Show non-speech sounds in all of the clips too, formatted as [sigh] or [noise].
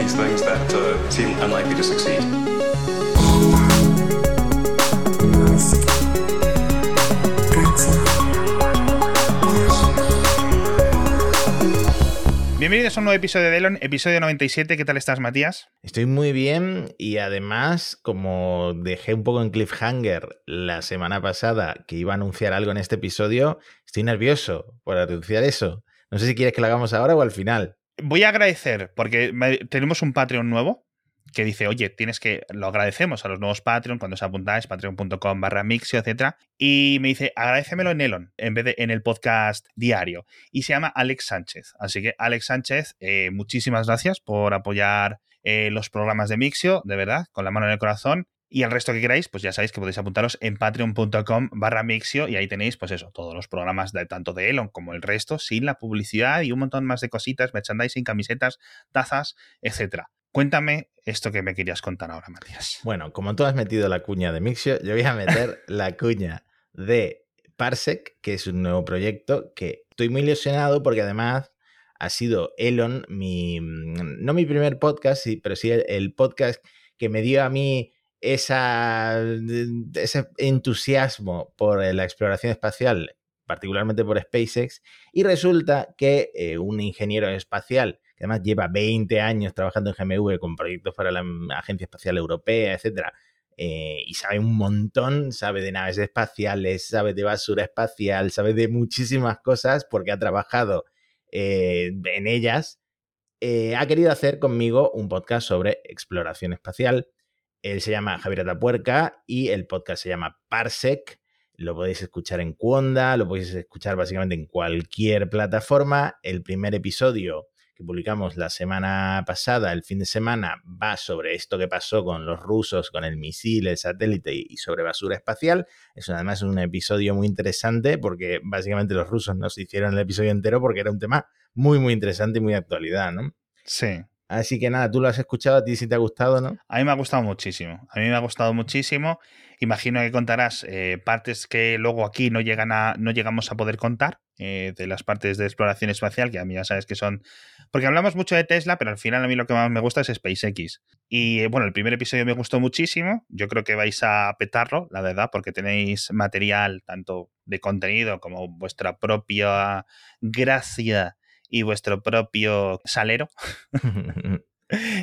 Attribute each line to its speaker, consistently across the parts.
Speaker 1: these things that uh, seem unlikely to succeed.
Speaker 2: Bienvenidos a un nuevo episodio de Elon, episodio 97. ¿Qué tal estás, Matías?
Speaker 3: Estoy muy bien y además, como dejé un poco en cliffhanger la semana pasada que iba a anunciar algo en este episodio, estoy nervioso por anunciar eso. No sé si quieres que lo hagamos ahora o al final.
Speaker 2: Voy a agradecer, porque tenemos un Patreon nuevo que dice, oye, tienes que, lo agradecemos a los nuevos Patreon cuando os apuntáis, patreon.com barra mixio, etcétera. Y me dice, agradecemelo en Elon, en vez de en el podcast diario. Y se llama Alex Sánchez. Así que, Alex Sánchez, eh, muchísimas gracias por apoyar eh, los programas de Mixio, de verdad, con la mano en el corazón. Y el resto que queráis, pues ya sabéis que podéis apuntaros en patreon.com barra mixio y ahí tenéis, pues eso, todos los programas de tanto de Elon como el resto, sin la publicidad y un montón más de cositas, merchandising, camisetas, tazas, etcétera. Cuéntame esto que me querías contar ahora, Matías.
Speaker 3: Bueno, como tú has metido la cuña de Mixio, yo voy a meter [laughs] la cuña de Parsec, que es un nuevo proyecto que estoy muy ilusionado porque además ha sido Elon mi, no mi primer podcast, pero sí el, el podcast que me dio a mí esa, ese entusiasmo por la exploración espacial, particularmente por SpaceX, y resulta que eh, un ingeniero espacial que además lleva 20 años trabajando en GMV con proyectos para la Agencia Espacial Europea, etcétera, eh, y sabe un montón, sabe de naves espaciales, sabe de basura espacial, sabe de muchísimas cosas porque ha trabajado eh, en ellas, eh, ha querido hacer conmigo un podcast sobre exploración espacial. Él se llama Javier Atapuerca y el podcast se llama Parsec. Lo podéis escuchar en Cuonda, lo podéis escuchar básicamente en cualquier plataforma. El primer episodio que publicamos la semana pasada, el fin de semana, va sobre esto que pasó con los rusos, con el misil, el satélite y sobre basura espacial. Eso además es un episodio muy interesante porque básicamente los rusos nos hicieron el episodio entero porque era un tema muy, muy interesante y muy de actualidad, ¿no?
Speaker 2: Sí.
Speaker 3: Así que nada, tú lo has escuchado, a ti sí te ha gustado, ¿no?
Speaker 2: A mí me ha gustado muchísimo. A mí me ha gustado muchísimo. Imagino que contarás eh, partes que luego aquí no llegan a, no llegamos a poder contar eh, de las partes de exploración espacial, que a mí ya sabes que son. Porque hablamos mucho de Tesla, pero al final a mí lo que más me gusta es SpaceX. Y eh, bueno, el primer episodio me gustó muchísimo. Yo creo que vais a petarlo, la verdad, porque tenéis material tanto de contenido como vuestra propia gracia y vuestro propio salero [laughs]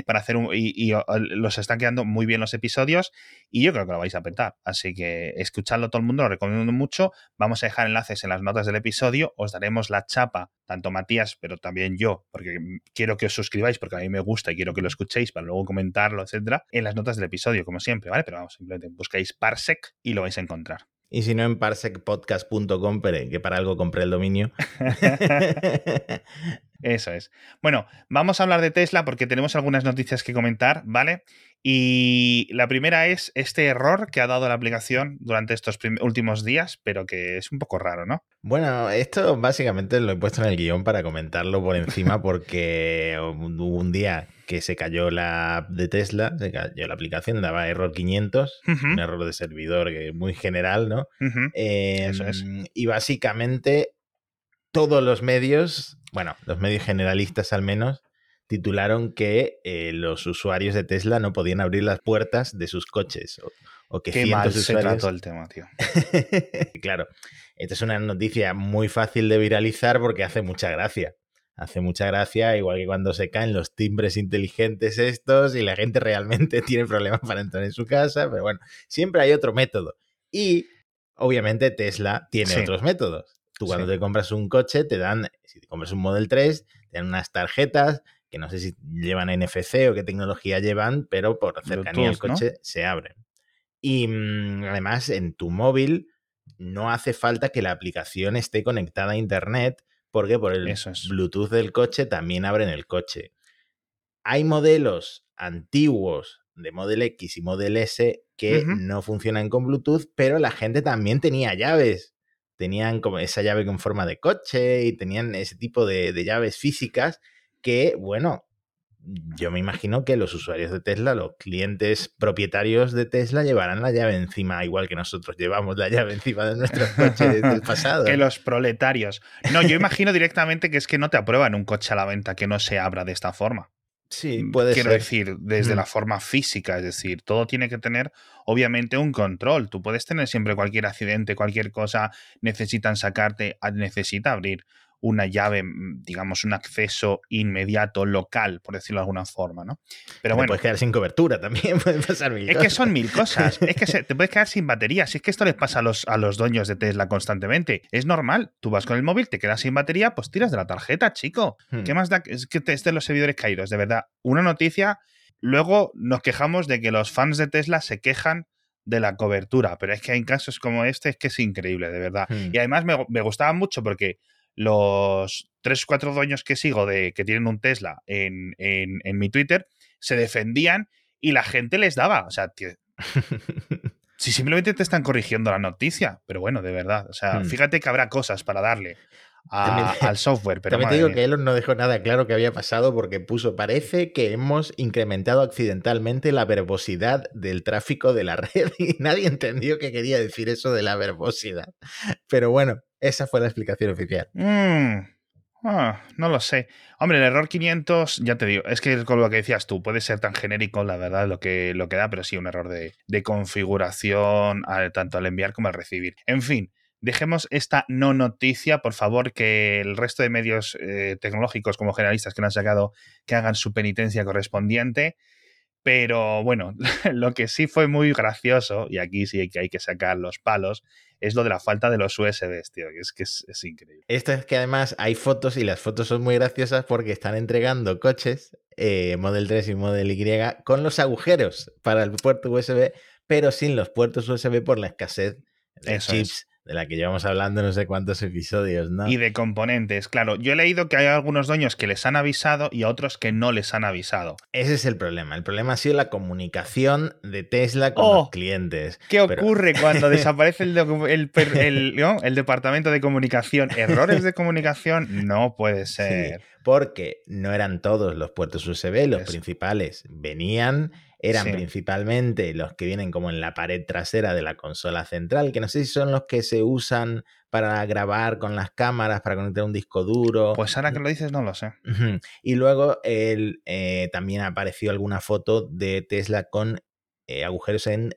Speaker 2: para hacer un. Y, y, los están quedando muy bien los episodios y yo creo que lo vais a petar. Así que escuchadlo todo el mundo, lo recomiendo mucho. Vamos a dejar enlaces en las notas del episodio. Os daremos la chapa, tanto Matías, pero también yo, porque quiero que os suscribáis, porque a mí me gusta y quiero que lo escuchéis para luego comentarlo, etcétera, en las notas del episodio, como siempre, ¿vale? Pero vamos, simplemente buscáis Parsec y lo vais a encontrar.
Speaker 3: Y si no, en parsecpodcast.com, que para algo compré el dominio. [laughs] [laughs]
Speaker 2: Eso es. Bueno, vamos a hablar de Tesla porque tenemos algunas noticias que comentar, ¿vale? Y la primera es este error que ha dado la aplicación durante estos últimos días, pero que es un poco raro, ¿no?
Speaker 3: Bueno, esto básicamente lo he puesto en el guion para comentarlo por encima porque [laughs] hubo un día que se cayó la app de Tesla, se cayó la aplicación, daba error 500, uh -huh. un error de servidor que muy general, ¿no?
Speaker 2: Uh -huh.
Speaker 3: eh,
Speaker 2: Eso es.
Speaker 3: Y básicamente todos los medios, bueno, los medios generalistas al menos, titularon que eh, los usuarios de Tesla no podían abrir las puertas de sus coches. O, o que
Speaker 2: Qué
Speaker 3: cientos
Speaker 2: mal
Speaker 3: de
Speaker 2: se
Speaker 3: usuarios...
Speaker 2: trató el tema, tío. [laughs]
Speaker 3: claro, esta es una noticia muy fácil de viralizar porque hace mucha gracia. Hace mucha gracia, igual que cuando se caen los timbres inteligentes estos y la gente realmente [laughs] tiene problemas para entrar en su casa, pero bueno, siempre hay otro método. Y obviamente Tesla tiene
Speaker 2: Sí.
Speaker 3: otros métodos. Tú cuando
Speaker 2: Sí.
Speaker 3: te compras un coche te dan, si te compras un Model 3, te dan unas tarjetas que no sé si llevan NFC o qué tecnología llevan, pero por cercanía al coche se abren. Y mm, además en tu móvil no hace falta que la aplicación esté conectada a Internet porque por el
Speaker 2: Eso es.
Speaker 3: Bluetooth del coche también abren el coche. Hay modelos antiguos de Model X y Model S que no funcionan con Bluetooth, pero la gente también tenía llaves. Tenían como esa llave con forma de coche y tenían ese tipo de, de llaves físicas que, bueno, yo me imagino que los usuarios de Tesla, los clientes propietarios de Tesla, llevarán la llave encima, igual que nosotros llevamos la llave encima de nuestros coches del pasado.
Speaker 2: Que los proletarios. No, yo imagino directamente que es que no te aprueban un coche a la venta que no se abra de esta forma.
Speaker 3: Sí, puede
Speaker 2: Quiero
Speaker 3: ser.
Speaker 2: decir, desde
Speaker 3: Mm.
Speaker 2: la forma física, es decir, todo tiene que tener obviamente un control. Tú puedes tener siempre cualquier accidente, cualquier cosa, necesitan sacarte, a- necesita abrir una llave, mm, digamos, un acceso inmediato, local, por decirlo de alguna forma, ¿no? Pero
Speaker 3: Te
Speaker 2: bueno,
Speaker 3: puedes quedar sin cobertura también, [laughs] pueden pasar mil
Speaker 2: es que
Speaker 3: cosas.
Speaker 2: son mil cosas. Es que se- te puedes quedar sin batería. Si es que esto les pasa a los, a los dueños de Tesla constantemente. Es normal. Tú vas con el móvil, te quedas sin batería, pues tiras de la tarjeta, chico.
Speaker 3: Hmm.
Speaker 2: ¿Qué más da? Es que te estén los servidores caídos, de verdad. Una noticia. Luego nos quejamos de que los fans de Tesla se quejan de la cobertura, pero es que hay casos como este, es que es increíble, de verdad.
Speaker 3: Hmm.
Speaker 2: Y además me, me gustaba mucho porque los tres o cuatro dueños que sigo de que tienen un Tesla en, en- en mi Twitter se defendían y la gente les daba. O sea, tío, [laughs] si simplemente te están corrigiendo la noticia, pero bueno, de verdad. O sea,
Speaker 3: Hmm.
Speaker 2: fíjate que habrá cosas para darle a- al software, pero
Speaker 3: También te digo
Speaker 2: mía.
Speaker 3: que Elon no dejó nada claro que había pasado porque puso, parece que hemos incrementado accidentalmente la verbosidad del tráfico de la [laughs] red y nadie entendió qué quería decir eso de la verbosidad. Pero bueno, esa fue la explicación oficial.
Speaker 2: Mm, ah, no lo sé. Hombre, el error 500, ya te digo, es que con lo que decías tú, puede ser tan genérico, la verdad, lo que, lo que da, pero sí un error de, de configuración, al- tanto al enviar como al recibir. En fin, dejemos esta no noticia, por favor, que el resto de medios eh, tecnológicos como generalistas que lo han sacado, que hagan su penitencia correspondiente. Pero bueno, [laughs] lo que sí fue muy gracioso, y aquí sí que hay que sacar los palos, es lo de la falta de los USBs, tío, que es que es, es increíble.
Speaker 3: Esto es que además hay fotos y las fotos son muy graciosas porque están entregando coches, eh, Model 3 y Model Y, con los agujeros para el puerto USB, pero sin los puertos USB por la escasez de
Speaker 2: Eso
Speaker 3: chips de la que llevamos hablando no sé cuántos episodios, ¿no?
Speaker 2: Y de componentes, claro. Yo he leído que hay algunos dueños que les han avisado y a otros que no les han avisado.
Speaker 3: Ese es el problema. El problema ha sido la comunicación de Tesla con
Speaker 2: Oh,
Speaker 3: los clientes.
Speaker 2: ¿Qué
Speaker 3: Pero-
Speaker 2: ocurre cuando [laughs] desaparece el, el el, ¿no? el departamento de comunicación? ¿Errores de comunicación? No puede ser.
Speaker 3: Porque no eran todos los puertos USB, los principales venían, eran
Speaker 2: Sí.
Speaker 3: principalmente los que vienen como en la pared trasera de la consola central, que no sé si son los que se usan para grabar con las cámaras, para conectar un disco duro.
Speaker 2: Pues ahora que lo dices, no lo sé.
Speaker 3: Y luego el, eh, también apareció alguna foto de Tesla con eh, agujeros en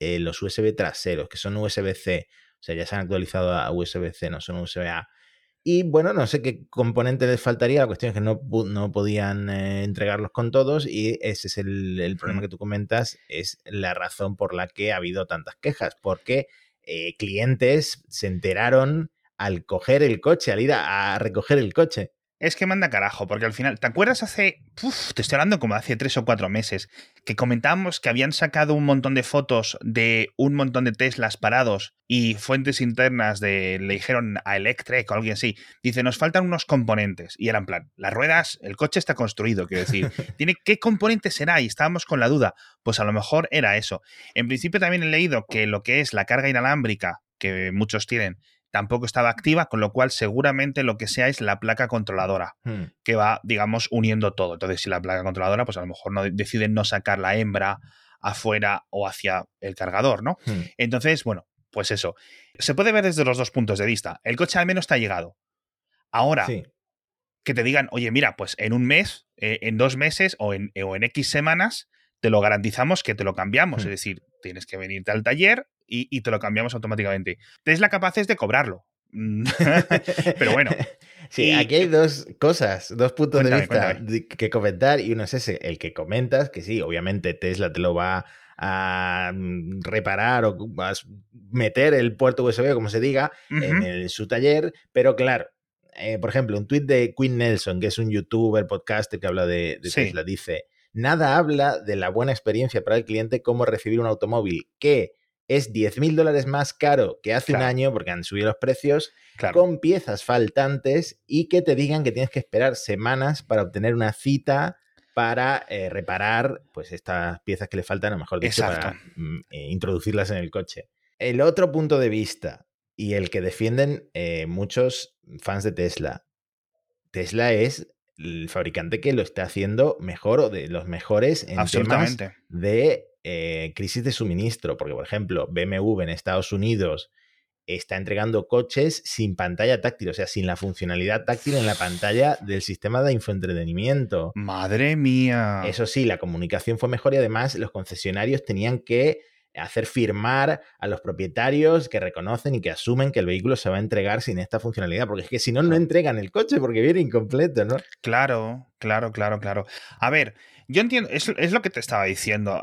Speaker 3: eh, los USB traseros, que son USB-C. O sea, ya se han actualizado a USB-C, no son USB-A. Y bueno, no sé qué componente les faltaría. La cuestión es que no, no podían eh, entregarlos con todos. Y ese es el, el problema que tú comentas. Es la razón por la que ha habido tantas quejas. Porque eh, clientes se enteraron al coger el coche, al ir a- a recoger el coche.
Speaker 2: Es que manda carajo, porque al final, ¿te acuerdas hace, uf, te estoy hablando como hace tres o cuatro meses, que comentábamos que habían sacado un montón de fotos de un montón de Teslas parados y fuentes internas de, le dijeron a Electrek o alguien así, dice, nos faltan unos componentes. Y era en plan, las ruedas, el coche está construido, quiero decir, [laughs] ¿tiene, ¿qué componente será? Y estábamos con la duda. Pues a lo mejor era eso. En principio también he leído que lo que es la carga inalámbrica, que muchos tienen, tampoco estaba activa, con lo cual seguramente lo que sea es la placa controladora
Speaker 3: Hmm.
Speaker 2: que va, digamos, uniendo todo. Entonces, si la placa controladora, pues a lo mejor no deciden no sacar la hembra afuera o hacia el cargador, ¿no?
Speaker 3: Hmm.
Speaker 2: Entonces, bueno, pues eso. Se puede ver desde los dos puntos de vista. El coche al menos está llegado. Ahora,
Speaker 3: Sí.
Speaker 2: que te digan, oye, mira, pues en un mes, eh, en dos meses o en, o en X semanas, te lo garantizamos que te lo cambiamos.
Speaker 3: Hmm.
Speaker 2: Es decir, tienes que venirte al taller y, y te lo cambiamos automáticamente. Tesla capaz es de cobrarlo. Mm, [laughs] Pero bueno. [laughs]
Speaker 3: Sí,
Speaker 2: Y-
Speaker 3: aquí hay dos cosas, dos puntos
Speaker 2: Cuéntame,
Speaker 3: de vista
Speaker 2: cuéntame.
Speaker 3: que comentar y uno es ese, el que comentas, que sí, obviamente Tesla te lo va a mm, reparar o vas a meter el puerto USB, como se diga, en su taller, pero claro, eh, por ejemplo, un tuit de Quinn Nelson, que es un youtuber, podcaster que habla de, de
Speaker 2: Sí.
Speaker 3: Tesla, dice, nada habla de la buena experiencia para el cliente como recibir un automóvil que es 10 mil dólares más caro que hace un año porque han subido los precios
Speaker 2: Claro.
Speaker 3: con piezas faltantes y que te digan que tienes que esperar semanas para obtener una cita para eh, reparar pues estas piezas que le faltan, o mejor dicho, para
Speaker 2: Exacto.
Speaker 3: mm, eh, introducirlas en el coche. El otro punto de vista y el que defienden eh, muchos fans de Tesla, Tesla es el fabricante que lo está haciendo mejor o de los mejores en temas de eh, crisis de suministro, porque por ejemplo BMW en Estados Unidos está entregando coches sin pantalla táctil, o sea, sin la funcionalidad táctil en la pantalla del sistema de infoentretenimiento.
Speaker 2: Madre mía.
Speaker 3: Eso sí, la comunicación fue mejor y además los concesionarios tenían que hacer firmar a los propietarios que reconocen y que asumen que el vehículo se va a entregar sin esta funcionalidad, porque es que si no, no entregan el coche porque viene incompleto, ¿no?
Speaker 2: Claro, claro, claro, claro. A ver, yo entiendo, es, lo que te estaba diciendo,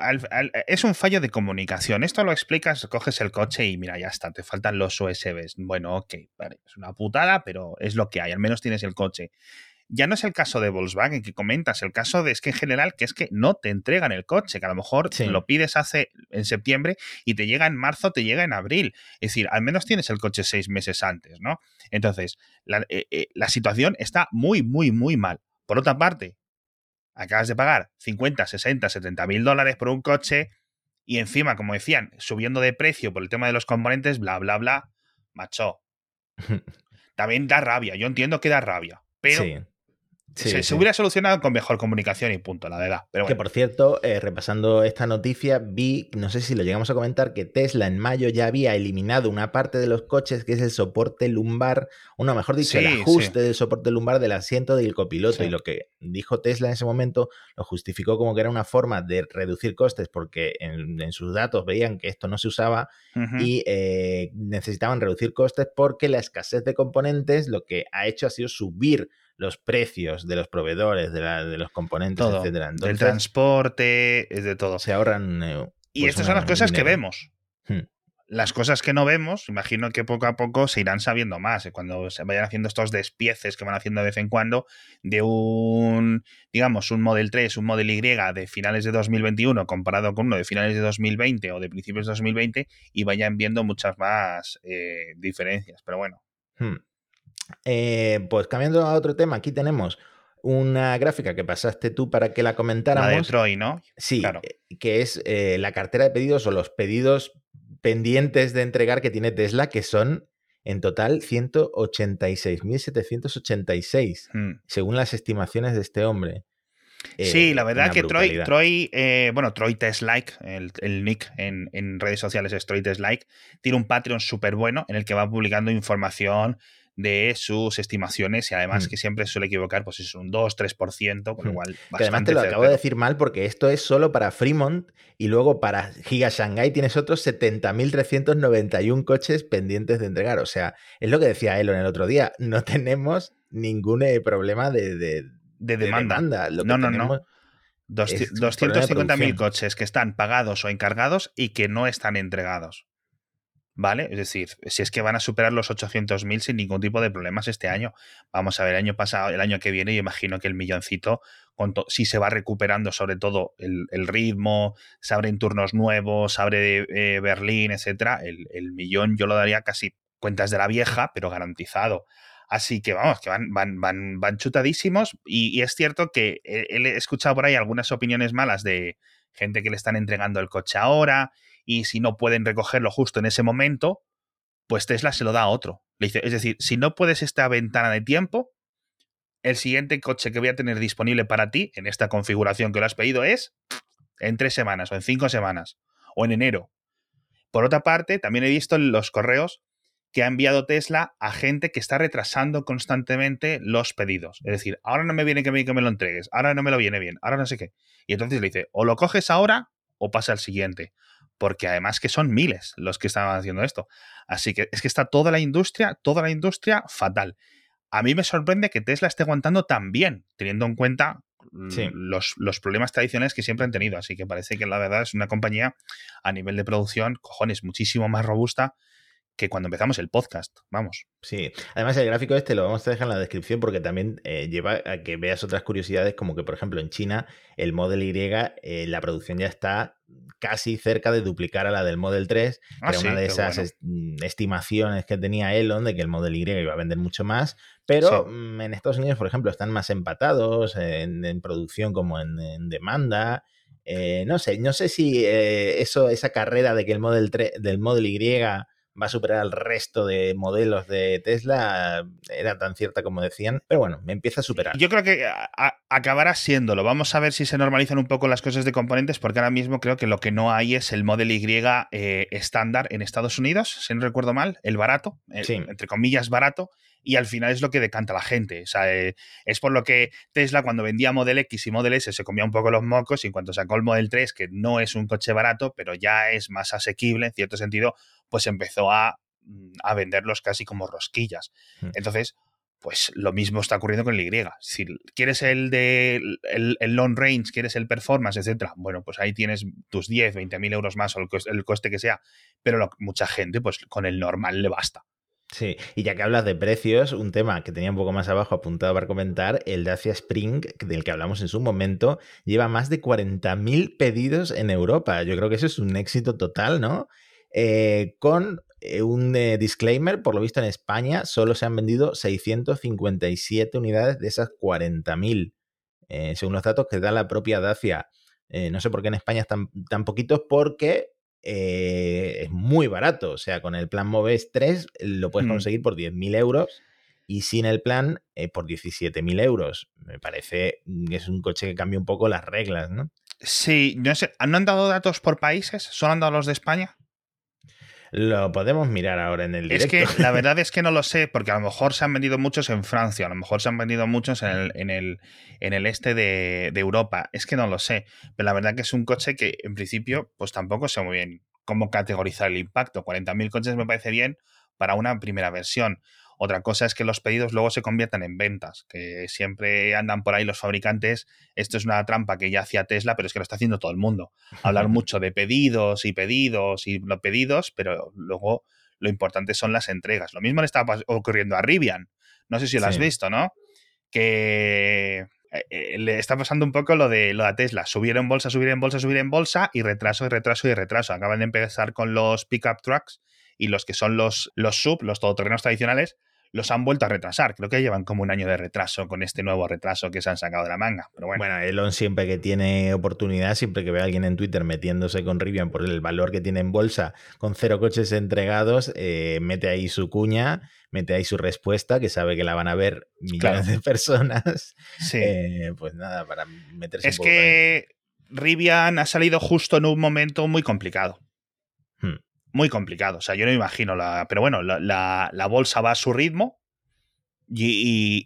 Speaker 2: es un fallo de comunicación. Esto lo explicas, coges el coche y mira, ya está, te faltan los USBs. Bueno, ok, vale, es una putada, pero es lo que hay, al menos tienes el coche ya no es el caso de Volkswagen que comentas, el caso de es que en general que es que no te entregan el coche, que a lo mejor lo pides hace en septiembre y te llega en marzo, te llega en abril. Es decir, al menos tienes el coche seis meses antes, ¿no? Entonces, la, eh, eh, la situación está muy, muy, muy mal. Por otra parte, acabas de pagar 50, 60, 70 mil dólares por un coche y encima, como decían, subiendo de precio por el tema de los componentes, bla, bla, bla, macho. [laughs] También da rabia, yo entiendo que da rabia, pero se, hubiera solucionado con mejor comunicación y punto, la verdad. Pero
Speaker 3: Que por cierto, eh, repasando esta noticia, vi, no sé si lo llegamos a comentar, que Tesla en mayo ya había eliminado una parte de los coches que es el soporte lumbar, o no, mejor dicho, el ajuste del soporte lumbar del asiento del copiloto. Y lo que dijo Tesla en ese momento lo justificó como que era una forma de reducir costes porque en, sus datos veían que esto no se usaba y eh, necesitaban reducir costes porque la escasez de componentes lo que ha hecho ha sido subir los precios de los proveedores, de, de los componentes, etcétera.
Speaker 2: del transporte, es de todo.
Speaker 3: Se ahorran. Eh,
Speaker 2: y pues estas son las cosas que vemos. Hmm. Las cosas que no vemos, imagino que poco a poco se irán sabiendo más. Eh, cuando se vayan haciendo estos despieces que van haciendo de vez en cuando de un, digamos, un Model 3, un Model Y de finales de 2021 comparado con uno de finales de 2020 o de principios de 2020 y vayan viendo muchas más eh, diferencias. Pero bueno.
Speaker 3: Hmm. Eh, pues cambiando a otro tema, aquí tenemos una gráfica que pasaste tú para que la comentáramos.
Speaker 2: La de Troy, ¿no?
Speaker 3: Sí, eh, que es eh, la cartera de pedidos o los pedidos pendientes de entregar que tiene Tesla, que son en total 186.786, hmm. según las estimaciones de este hombre.
Speaker 2: sí, la verdad que Troy, Troy bueno, Troy Teslike, el, el nick en, en, redes sociales es Troy Teslike, tiene un Patreon súper bueno en el que va publicando información de sus estimaciones y además mm. que siempre suele equivocar, pues es un 2-3%, con lo mm. cual...
Speaker 3: Que además te lo acabo de decir mal porque esto es solo para Fremont y luego para Giga Shanghai tienes otros 70.391 coches pendientes de entregar. O sea, es lo que decía Elon el otro día, no tenemos ningún eh, problema de, de,
Speaker 2: demanda. no, no, no. 250.000 coches que están pagados o encargados y que no están entregados. ¿Vale? Es decir, si es que van a superar los 800.000 sin ningún tipo de problemas este año. Vamos a ver, el año pasado, el año que viene, yo imagino que el milloncito, si se va recuperando sobre todo el, ritmo, se abren turnos nuevos, se abre eh, Berlín, etcétera, el, millón yo lo daría casi cuentas de la vieja, pero garantizado. Así que vamos, que van, van, van, van chutadísimos. Y, y es cierto que he escuchado por ahí algunas opiniones malas de gente que le están entregando el coche ahora y si no pueden recogerlo justo en ese momento, pues Tesla se lo da a otro. Le dice, es decir, si no puedes esta ventana de tiempo, el siguiente coche que voy a tener disponible para ti en esta configuración que lo has pedido es en tres semanas o en cinco semanas o en enero. Por otra parte, también he visto en los correos que ha enviado Tesla a gente que está retrasando constantemente los pedidos. Es decir, ahora no me viene que me, que me lo entregues, ahora no me lo viene bien, ahora no sé qué. Y entonces le dice, o lo coges ahora o pasa al siguiente porque además que son miles los que están haciendo esto. Así que es que está toda la industria, toda la industria fatal. A mí me sorprende que Tesla esté aguantando tan bien, teniendo en cuenta los, los, problemas tradicionales que siempre han tenido. Así que parece que la verdad es una compañía a nivel de producción, cojones, muchísimo más robusta que cuando empezamos el podcast, vamos.
Speaker 3: Sí, además el gráfico este lo vamos a dejar en la descripción porque también eh, lleva a que veas otras curiosidades como que, por ejemplo, en China el Model Y, eh, la producción ya está casi cerca de duplicar a la del Model 3, ah, era una de esas mm, estimaciones que tenía Elon de que el Model Y iba a vender mucho más, pero mm, en Estados Unidos, por ejemplo, están más empatados en, producción como en, demanda. Eh, no sé, no sé si eso, esa carrera de que el Model 3, del Model Y va a superar al resto de modelos de Tesla era tan cierta como decían, pero bueno, me empieza a superar.
Speaker 2: Yo creo que acabará siéndolo. Vamos a ver si se normalizan un poco las cosas de componentes, porque ahora mismo creo que lo que no hay es el Model Y eh, estándar en Estados Unidos, si no recuerdo mal, el barato, entre comillas barato, y al final es lo que decanta la gente. O sea, eh, es por lo que Tesla cuando vendía Model X y Model S se comía un poco los mocos y en cuanto sacó el Model 3, que no es un coche barato, pero ya es más asequible en cierto sentido, pues empezó a, mm, a venderlos casi como rosquillas. Hmm. Entonces, pues lo mismo está ocurriendo con el Y. Si quieres el de el, long range, quieres el performance, etcétera, bueno, pues ahí tienes tus 10, 20 mil euros más o el coste, que sea. Pero mucha gente, pues con el normal le basta.
Speaker 3: Sí, y ya que hablas de precios, un tema que tenía un poco más abajo apuntado para comentar, el Dacia Spring, del que hablamos en su momento, lleva más de 40.000 pedidos en Europa. Yo creo que eso es un éxito total, ¿no? Eh, con eh, un eh, disclaimer, por lo visto en España solo se han vendido 657 unidades de esas 40.000, según los datos que da la propia Dacia. no sé por qué en España están tan poquitos, porque eh, es muy barato. O sea, con el plan Moves 3 lo puedes mm. conseguir por 10.000 euros y sin el plan eh, por 17.000 euros. Me parece que es un coche que cambia un poco las reglas, ¿no?
Speaker 2: Sí, no sé, ¿no han dado datos por países? ¿Solo han dado los de España?
Speaker 3: Lo podemos mirar ahora en el directo.
Speaker 2: Es que la verdad [laughs] es que no lo sé, porque a lo mejor se han vendido muchos en Francia, a lo mejor se han vendido muchos en el, en el, en el este de, Europa. Es que no lo sé. Pero la verdad que es un coche que en principio, pues tampoco sé muy bien cómo categorizar el impacto. 40.000 coches me parece bien para una primera versión. Otra cosa es que los pedidos luego se conviertan en ventas, que siempre andan por ahí los fabricantes. Esto es una trampa que ya hacía Tesla, pero es que lo está haciendo todo el mundo. Hablar [laughs] mucho de pedidos y pedidos y los pedidos, pero luego lo importante son las entregas. Lo mismo le está ocurriendo a Rivian. No sé si lo has visto, ¿no? Que eh, eh, le está pasando un poco lo de, lo de Tesla. Subir en bolsa, subir en bolsa, subir en bolsa y retraso y retraso y retraso. Acaban de empezar con los pickup trucks y los que son los, los sub, los todoterrenos tradicionales, los han vuelto a retrasar. Creo que llevan como un año de retraso con este nuevo retraso que se han sacado de la manga. Pero bueno.
Speaker 3: bueno, Elon siempre que tiene oportunidad, siempre que ve a alguien en Twitter metiéndose con Rivian por el valor que tiene en bolsa, con cero coches entregados, eh, mete ahí su cuña, mete ahí su respuesta, que sabe que la van a ver millones de personas. Sí. Eh, pues nada, para meterse
Speaker 2: Es que Rivian ha salido justo en un momento muy complicado muy complicado. O sea, yo no imagino la. Pero bueno, la, bolsa va a su ritmo. Y,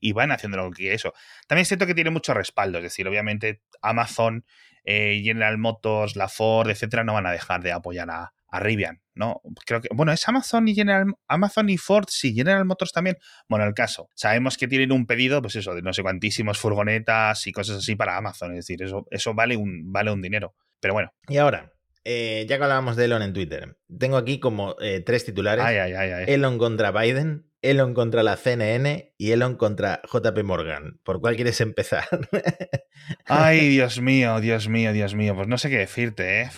Speaker 2: y, van haciendo lo que quiere eso. También siento que tiene mucho respaldo, es decir, obviamente Amazon, eh, General Motors, la Ford, etcétera, no van a dejar de apoyar a, Rivian, ¿no? Creo que, bueno, es Amazon y General, Amazon y Ford, sí, General Motors también. Bueno, el caso, sabemos que tienen un pedido, pues eso, de no sé cuantísimos furgonetas y cosas así para Amazon, es decir, eso, eso vale un, vale un dinero. Pero bueno.
Speaker 3: Y ahora, eh, ya que hablábamos de Elon en Twitter, tengo aquí como eh, tres titulares. Elon contra Biden, Elon contra la CNN y Elon contra JP Morgan. ¿Por cuál quieres empezar? [laughs]
Speaker 2: ay, Dios mío, Dios mío, Dios mío. Pues no sé qué decirte, ¿eh?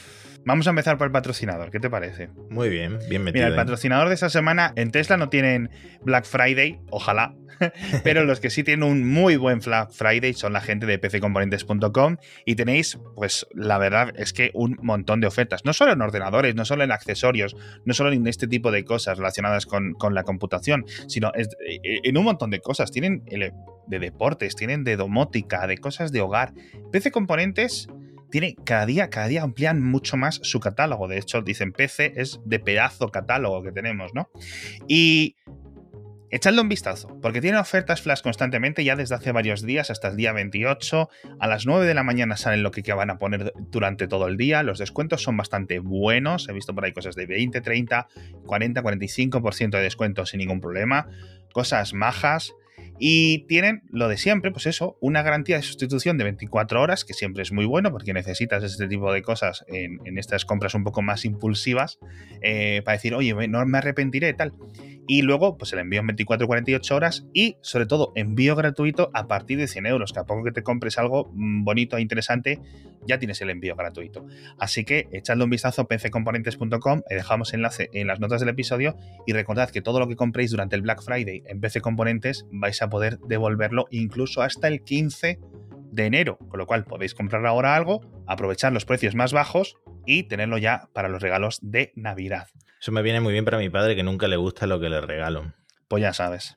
Speaker 2: Vamos a empezar por el patrocinador, ¿qué te parece?
Speaker 3: Muy bien, bien metido.
Speaker 2: Mira, el patrocinador de esta semana en Tesla no tienen Black Friday, ojalá, [laughs] pero los que sí tienen un muy buen Black Friday son la gente de pccomponentes.com y tenéis, pues la verdad es que un montón de ofertas, no solo en ordenadores, no solo en accesorios, no solo en este tipo de cosas relacionadas con, la computación, sino eh, en un montón de cosas. Tienen de deportes, tienen de domótica, de cosas de hogar. PC Componentes tiene cada día, cada día amplían mucho más su catálogo. De hecho, dicen PC es de pedazo catálogo que tenemos, ¿no? Y echadle un vistazo, porque tiene ofertas flash constantemente ya desde hace varios días hasta el día 28. A las 9 de la mañana salen lo que van a poner durante todo el día. Los descuentos son bastante buenos. He visto por ahí cosas de 20, 30, 40, 45% de descuento sin ningún problema. Cosas majas. Y tienen lo de siempre, pues eso, una garantía de sustitución de 24 horas, que siempre es muy bueno porque necesitas este tipo de cosas en, estas compras un poco más impulsivas eh, para decir, oye, no me arrepentiré, tal. Y luego, pues el envío en 24 48 horas y, sobre todo, envío gratuito a partir de 100 euros, que a poco que te compres algo mm, bonito e interesante, ya tienes el envío gratuito. Así que echadle un vistazo a pccomponentes.com, dejamos enlace en las notas del episodio y recordad que todo lo que compréis durante el Black Friday en PC Componentes vais a poder devolverlo incluso hasta el 15 de enero, con lo cual podéis comprar ahora algo, aprovechar los precios más bajos y tenerlo ya para los regalos de Navidad.
Speaker 3: Eso me viene muy bien para mi padre que nunca le gusta lo que le regalo.
Speaker 2: Pues ya sabes.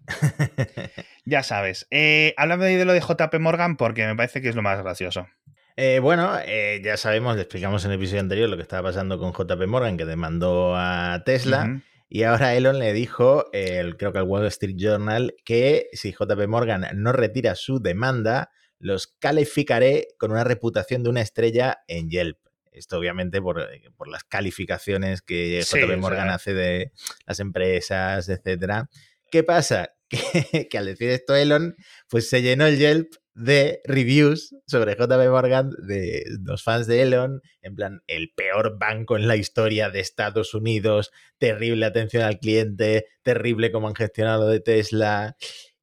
Speaker 2: [laughs] ya sabes. Eh, háblame de lo de JP Morgan porque me parece que es lo más gracioso.
Speaker 3: Eh, bueno, eh, ya sabemos, le explicamos en el episodio anterior lo que estaba pasando con JP Morgan, que demandó a Tesla. Y ahora Elon le dijo, el, creo que al Wall Street Journal, que si JP Morgan no retira su demanda, los calificaré con una reputación de una estrella en Yelp. Esto obviamente por, las calificaciones que JP Morgan hace de las empresas, etcétera. ¿Qué pasa? [laughs] Que, al decir esto Elon, pues se llenó el Yelp de reviews sobre JP Morgan de los fans de Elon, en plan, el peor banco en la historia de Estados Unidos, terrible atención al cliente, terrible cómo han gestionado de Tesla.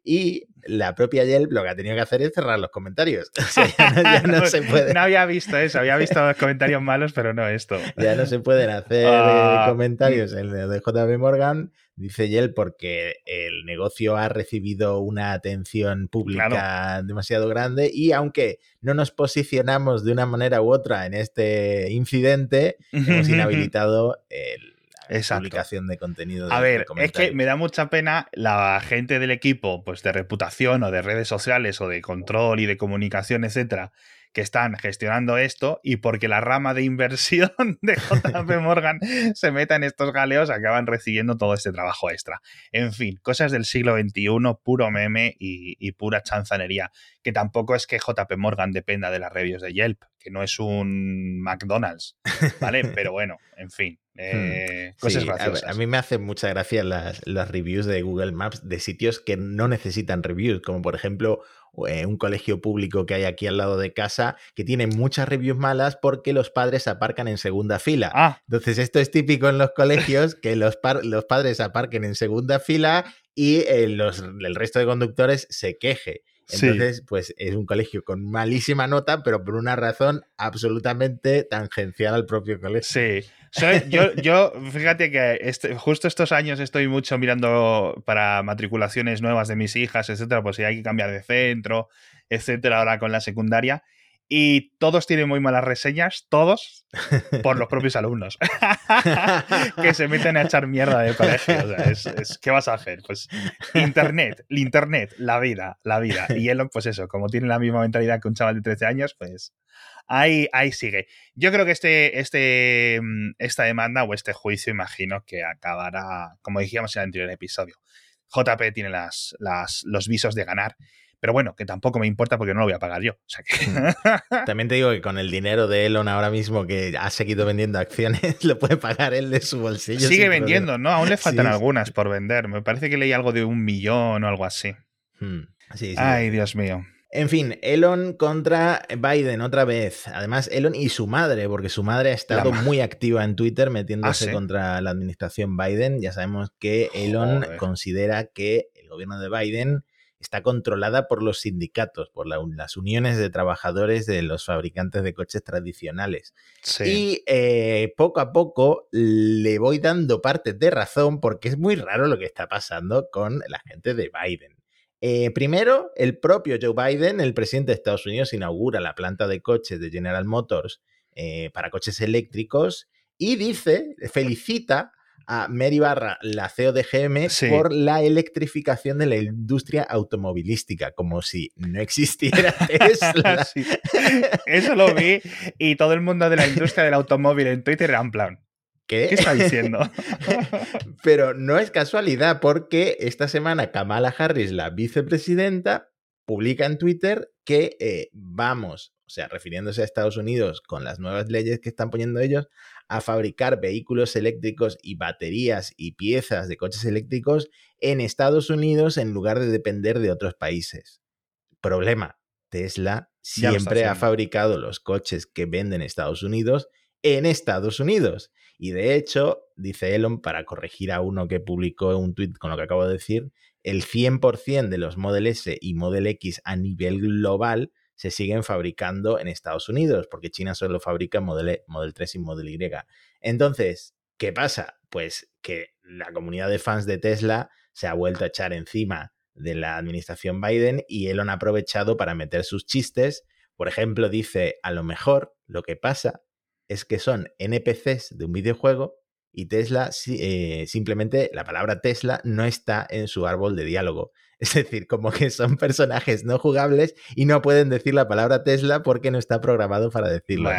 Speaker 3: Y la propia Yelp lo que ha tenido que hacer es cerrar los comentarios. [laughs] O sea, ya no, se puede.
Speaker 2: No había visto eso, había visto los comentarios malos, pero no esto.
Speaker 3: Ya no se pueden [laughs] hacer eh, ah, comentarios en el de JP Morgan, dice Yelp, porque el negocio ha recibido una atención pública demasiado grande y aunque no nos posicionamos de una manera u otra en este incidente, hemos [laughs] inhabilitado el Exacto. publicación de contenido.
Speaker 2: a ver, es que me da mucha pena la gente del equipo, pues de reputación o de redes sociales o de control y de comunicación, etcétera, que están gestionando esto y porque la rama de inversión [laughs] de JP Morgan se meta en estos galeos, acaban recibiendo todo este trabajo extra. En fin, cosas del siglo XXI, puro meme y, pura chanzanería, que tampoco es que JP Morgan dependa de las reviews de Yelp, que no es un McDonald's, ¿vale? [laughs] Pero bueno, en fin. Hmm. Eh, cosas graciosas.
Speaker 3: A, mí me hacen mucha gracia las, las, reviews de Google Maps de sitios que no necesitan reviews, como por ejemplo eh, un colegio público que hay aquí al lado de casa que tiene muchas reviews malas porque los padres aparcan en segunda fila. Ah. Entonces, esto es típico en los colegios, que los, los padres aparquen en segunda fila y eh, los, el resto de conductores se queje. Entonces, pues es un colegio con malísima nota, pero por una razón absolutamente tangencial al propio colegio.
Speaker 2: Sí. yo, yo, fíjate que este, justo estos años estoy mucho mirando para matriculaciones nuevas de mis hijas, etcétera, pues si hay que cambiar de centro, etcétera, ahora con la secundaria y todos tienen muy malas reseñas, todos, por los propios alumnos, [laughs] que se meten a echar mierda de colegio. Es, ¿Qué vas a hacer? Pues Internet, el Internet, la vida, la vida. Y Elon, pues eso, como tiene la misma mentalidad que un chaval de 13 años, pues ahí, ahí sigue. Yo creo que este, este, mm, esta demanda o este juicio, imagino que acabará, como dijimos en el anterior episodio. JP tiene las, las, los visos de ganar pero bueno, que tampoco me importa porque no lo voy a pagar yo. [laughs]
Speaker 3: También te digo que con el dinero de Elon ahora mismo que ha seguido vendiendo acciones, [laughs] lo puede pagar él de su bolsillo.
Speaker 2: Sigue vendiendo, ¿no? Aún le faltan algunas por vender. Me parece que leí algo de un millón o algo así. Hmm. Ay, Dios mío.
Speaker 3: En fin, Elon contra Biden otra vez. Además, Elon y su madre, porque su madre ha estado muy activa en Twitter metiéndose ah, contra la administración Biden. Ya sabemos que Elon considera que el gobierno de Biden está controlada por los sindicatos, por las uniones de trabajadores de los fabricantes de coches tradicionales. Y eh, poco a poco le voy dando partes de razón porque es muy raro lo que está pasando con la gente de Biden. Eh, primero, el propio Joe Biden, el presidente de Estados Unidos, inaugura la planta de coches de General Motors eh, para coches eléctricos y dice, felicita a Mary Barra, la CEO de GM, por la electrificación de la industria automovilística, como si no existiera [laughs] Tesla.
Speaker 2: Eso lo vi y todo el mundo de la industria del automóvil en Twitter era en plan. ¿Qué? ¿Qué está diciendo? [laughs]
Speaker 3: Pero no es casualidad porque esta semana Kamala Harris, la vicepresidenta, publica en Twitter que eh, vamos, o sea, refiriéndose a Estados Unidos con las nuevas leyes que están poniendo ellos, a fabricar vehículos eléctricos y baterías y piezas de coches eléctricos en Estados Unidos en lugar de depender de otros países. Problema, Tesla siempre ha fabricado los coches que venden en Estados Unidos en Estados Unidos. Y de hecho, dice Elon, para corregir a uno que publicó un tweet con lo que acabo de decir, el 100% de los Model S y Model X a nivel global se siguen fabricando en Estados Unidos, porque China solo fabrica Model, Model 3 y Model Y. Entonces, ¿qué pasa? Pues que la comunidad de fans de Tesla se ha vuelto a echar encima de la administración Biden y él ha aprovechado para meter sus chistes. Por ejemplo, dice, a lo mejor lo que pasa es que son NPCs de un videojuego y Tesla eh, simplemente la palabra Tesla no está en su árbol de diálogo. Es decir, como que son personajes no jugables y no pueden decir la palabra Tesla porque no está programado para decirlo.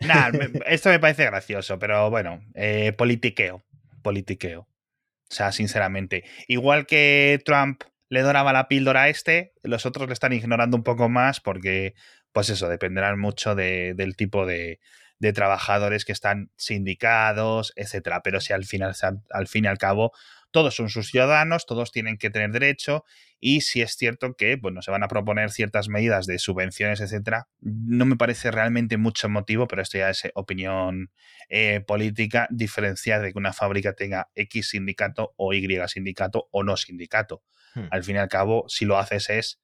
Speaker 3: [laughs]
Speaker 2: esto me parece gracioso, pero bueno, eh, politiqueo, politiqueo. O sea, sinceramente. Igual que Trump le doraba la píldora a este, los otros le están ignorando un poco más porque, pues eso, dependerán mucho del tipo de, de trabajadores que están sindicados, etcétera. Pero si al final, al fin y al cabo, todos son sus ciudadanos, todos tienen que tener derecho y si es cierto que bueno, se van a proponer ciertas medidas de subvenciones, etcétera, no me parece realmente mucho motivo, pero esto ya es opinión eh, política, diferenciar de que una fábrica tenga X sindicato o Y sindicato o no sindicato. Hmm. Al fin y al cabo, si lo haces es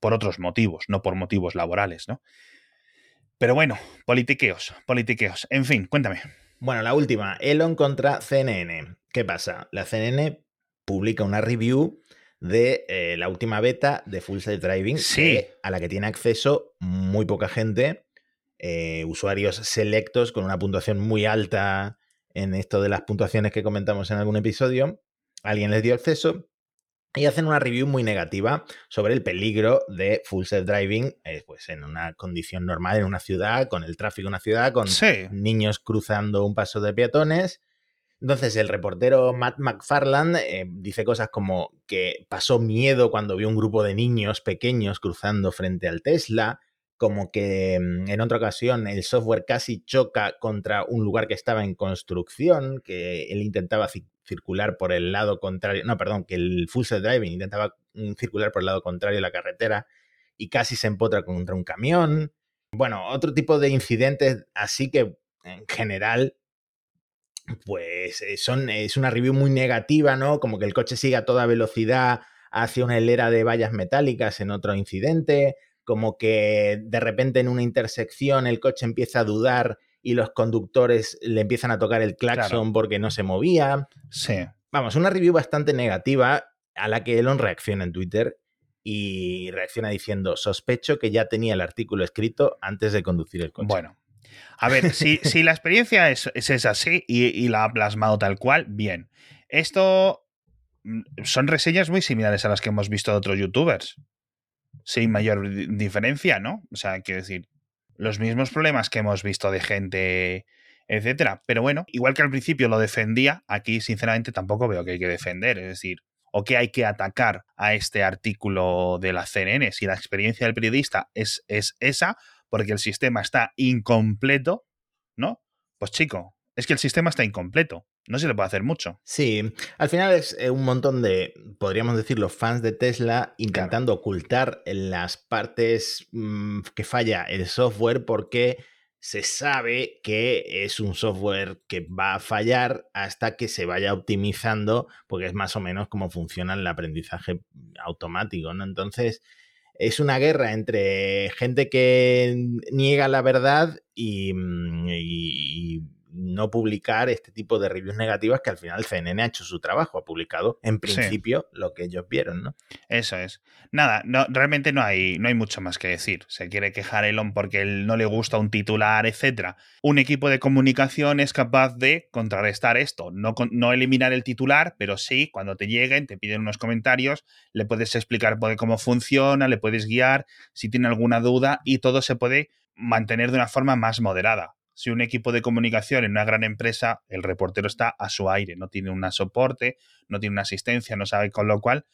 Speaker 2: por otros motivos, no por motivos laborales, ¿no? Pero bueno, politiqueos, politiqueos. En fin, cuéntame.
Speaker 3: Bueno, la última, Elon contra CNN. ¿Qué pasa? La CNN publica una review de eh, la última beta de Full Self Driving, a la que tiene acceso muy poca gente, eh, usuarios selectos con una puntuación muy alta en esto de las puntuaciones que comentamos en algún episodio. Alguien les dio acceso y hacen una review muy negativa sobre el peligro de full self driving eh, pues en una condición normal en una ciudad con el tráfico en una ciudad con niños cruzando un paso de peatones. Entonces el reportero Matt McFarland eh, dice cosas como que pasó miedo cuando vio un grupo de niños pequeños cruzando frente al Tesla como que mm, en otra ocasión el software casi choca contra un lugar que estaba en construcción, que él intentaba circular por el lado contrario, no, perdón, que el full self driving intentaba mm, circular por el lado contrario de la carretera y casi se empotra contra un camión. Bueno, otro tipo de incidentes así que en general pues eh, son, es una review muy negativa, ¿no? Como que el coche sigue a toda velocidad hacia una hilera de vallas metálicas en otro incidente, como que de repente en una intersección el coche empieza a dudar y los conductores le empiezan a tocar el claxon porque no se movía.
Speaker 2: Sí.
Speaker 3: Vamos, una review bastante negativa a la que Elon reacciona en Twitter y reacciona diciendo, sospecho que ya tenía el artículo escrito antes de conducir el coche.
Speaker 2: Bueno, a ver, si, [laughs] si la experiencia es, es así y, y, la ha plasmado tal cual, bien. Esto mm, son reseñas muy similares a las que hemos visto de otros youtubers sin mayor diferencia, ¿no? O sea, quiero decir, los mismos problemas que hemos visto de gente, etcétera. Pero bueno, igual que al principio lo defendía, aquí sinceramente tampoco veo que hay que defender. Es decir, o que hay que atacar a este artículo de la CNN. Si la experiencia del periodista es, es esa, porque el sistema está incompleto, ¿no? Pues chico, es que el sistema está incompleto. No se le puede hacer mucho.
Speaker 3: Sí, al final es eh, un montón de, podríamos decir, los fans de Tesla intentando ocultar las partes mm, que falla el software porque se sabe que es un software que va a fallar hasta que se vaya optimizando, porque es más o menos como funciona el aprendizaje automático, ¿no? Entonces, es una guerra entre gente que niega la verdad y mm, no publicar este tipo de reviews negativas que al final CNN ha hecho su trabajo, ha publicado en principio lo que ellos vieron, ¿no?
Speaker 2: Eso es. Nada, no, realmente no hay, no hay mucho más que decir. Se quiere quejar Elon porque él no le gusta un titular, etcétera. Un equipo de comunicación es capaz de contrarrestar esto, no, no eliminar el titular, pero sí, cuando te lleguen, te piden unos comentarios, le puedes explicar cómo funciona, le puedes guiar si tiene alguna duda y todo se puede mantener de una forma más moderada si un equipo de comunicación en una gran empresa, el reportero está a su aire, no tiene un soporte, no tiene una asistencia, no sabe, con lo cual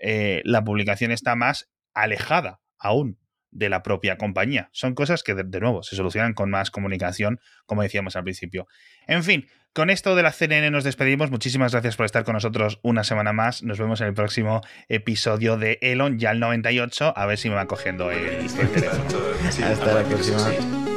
Speaker 2: eh, la publicación está más alejada aún de la propia compañía. Son cosas que, de, nuevo, se solucionan con más comunicación, como decíamos al principio. En fin, con esto de la CNN nos despedimos. Muchísimas gracias por estar con nosotros una semana más. Nos vemos en el próximo episodio de Elon, ya el 98. A ver si me va cogiendo el,
Speaker 3: Hasta la próxima.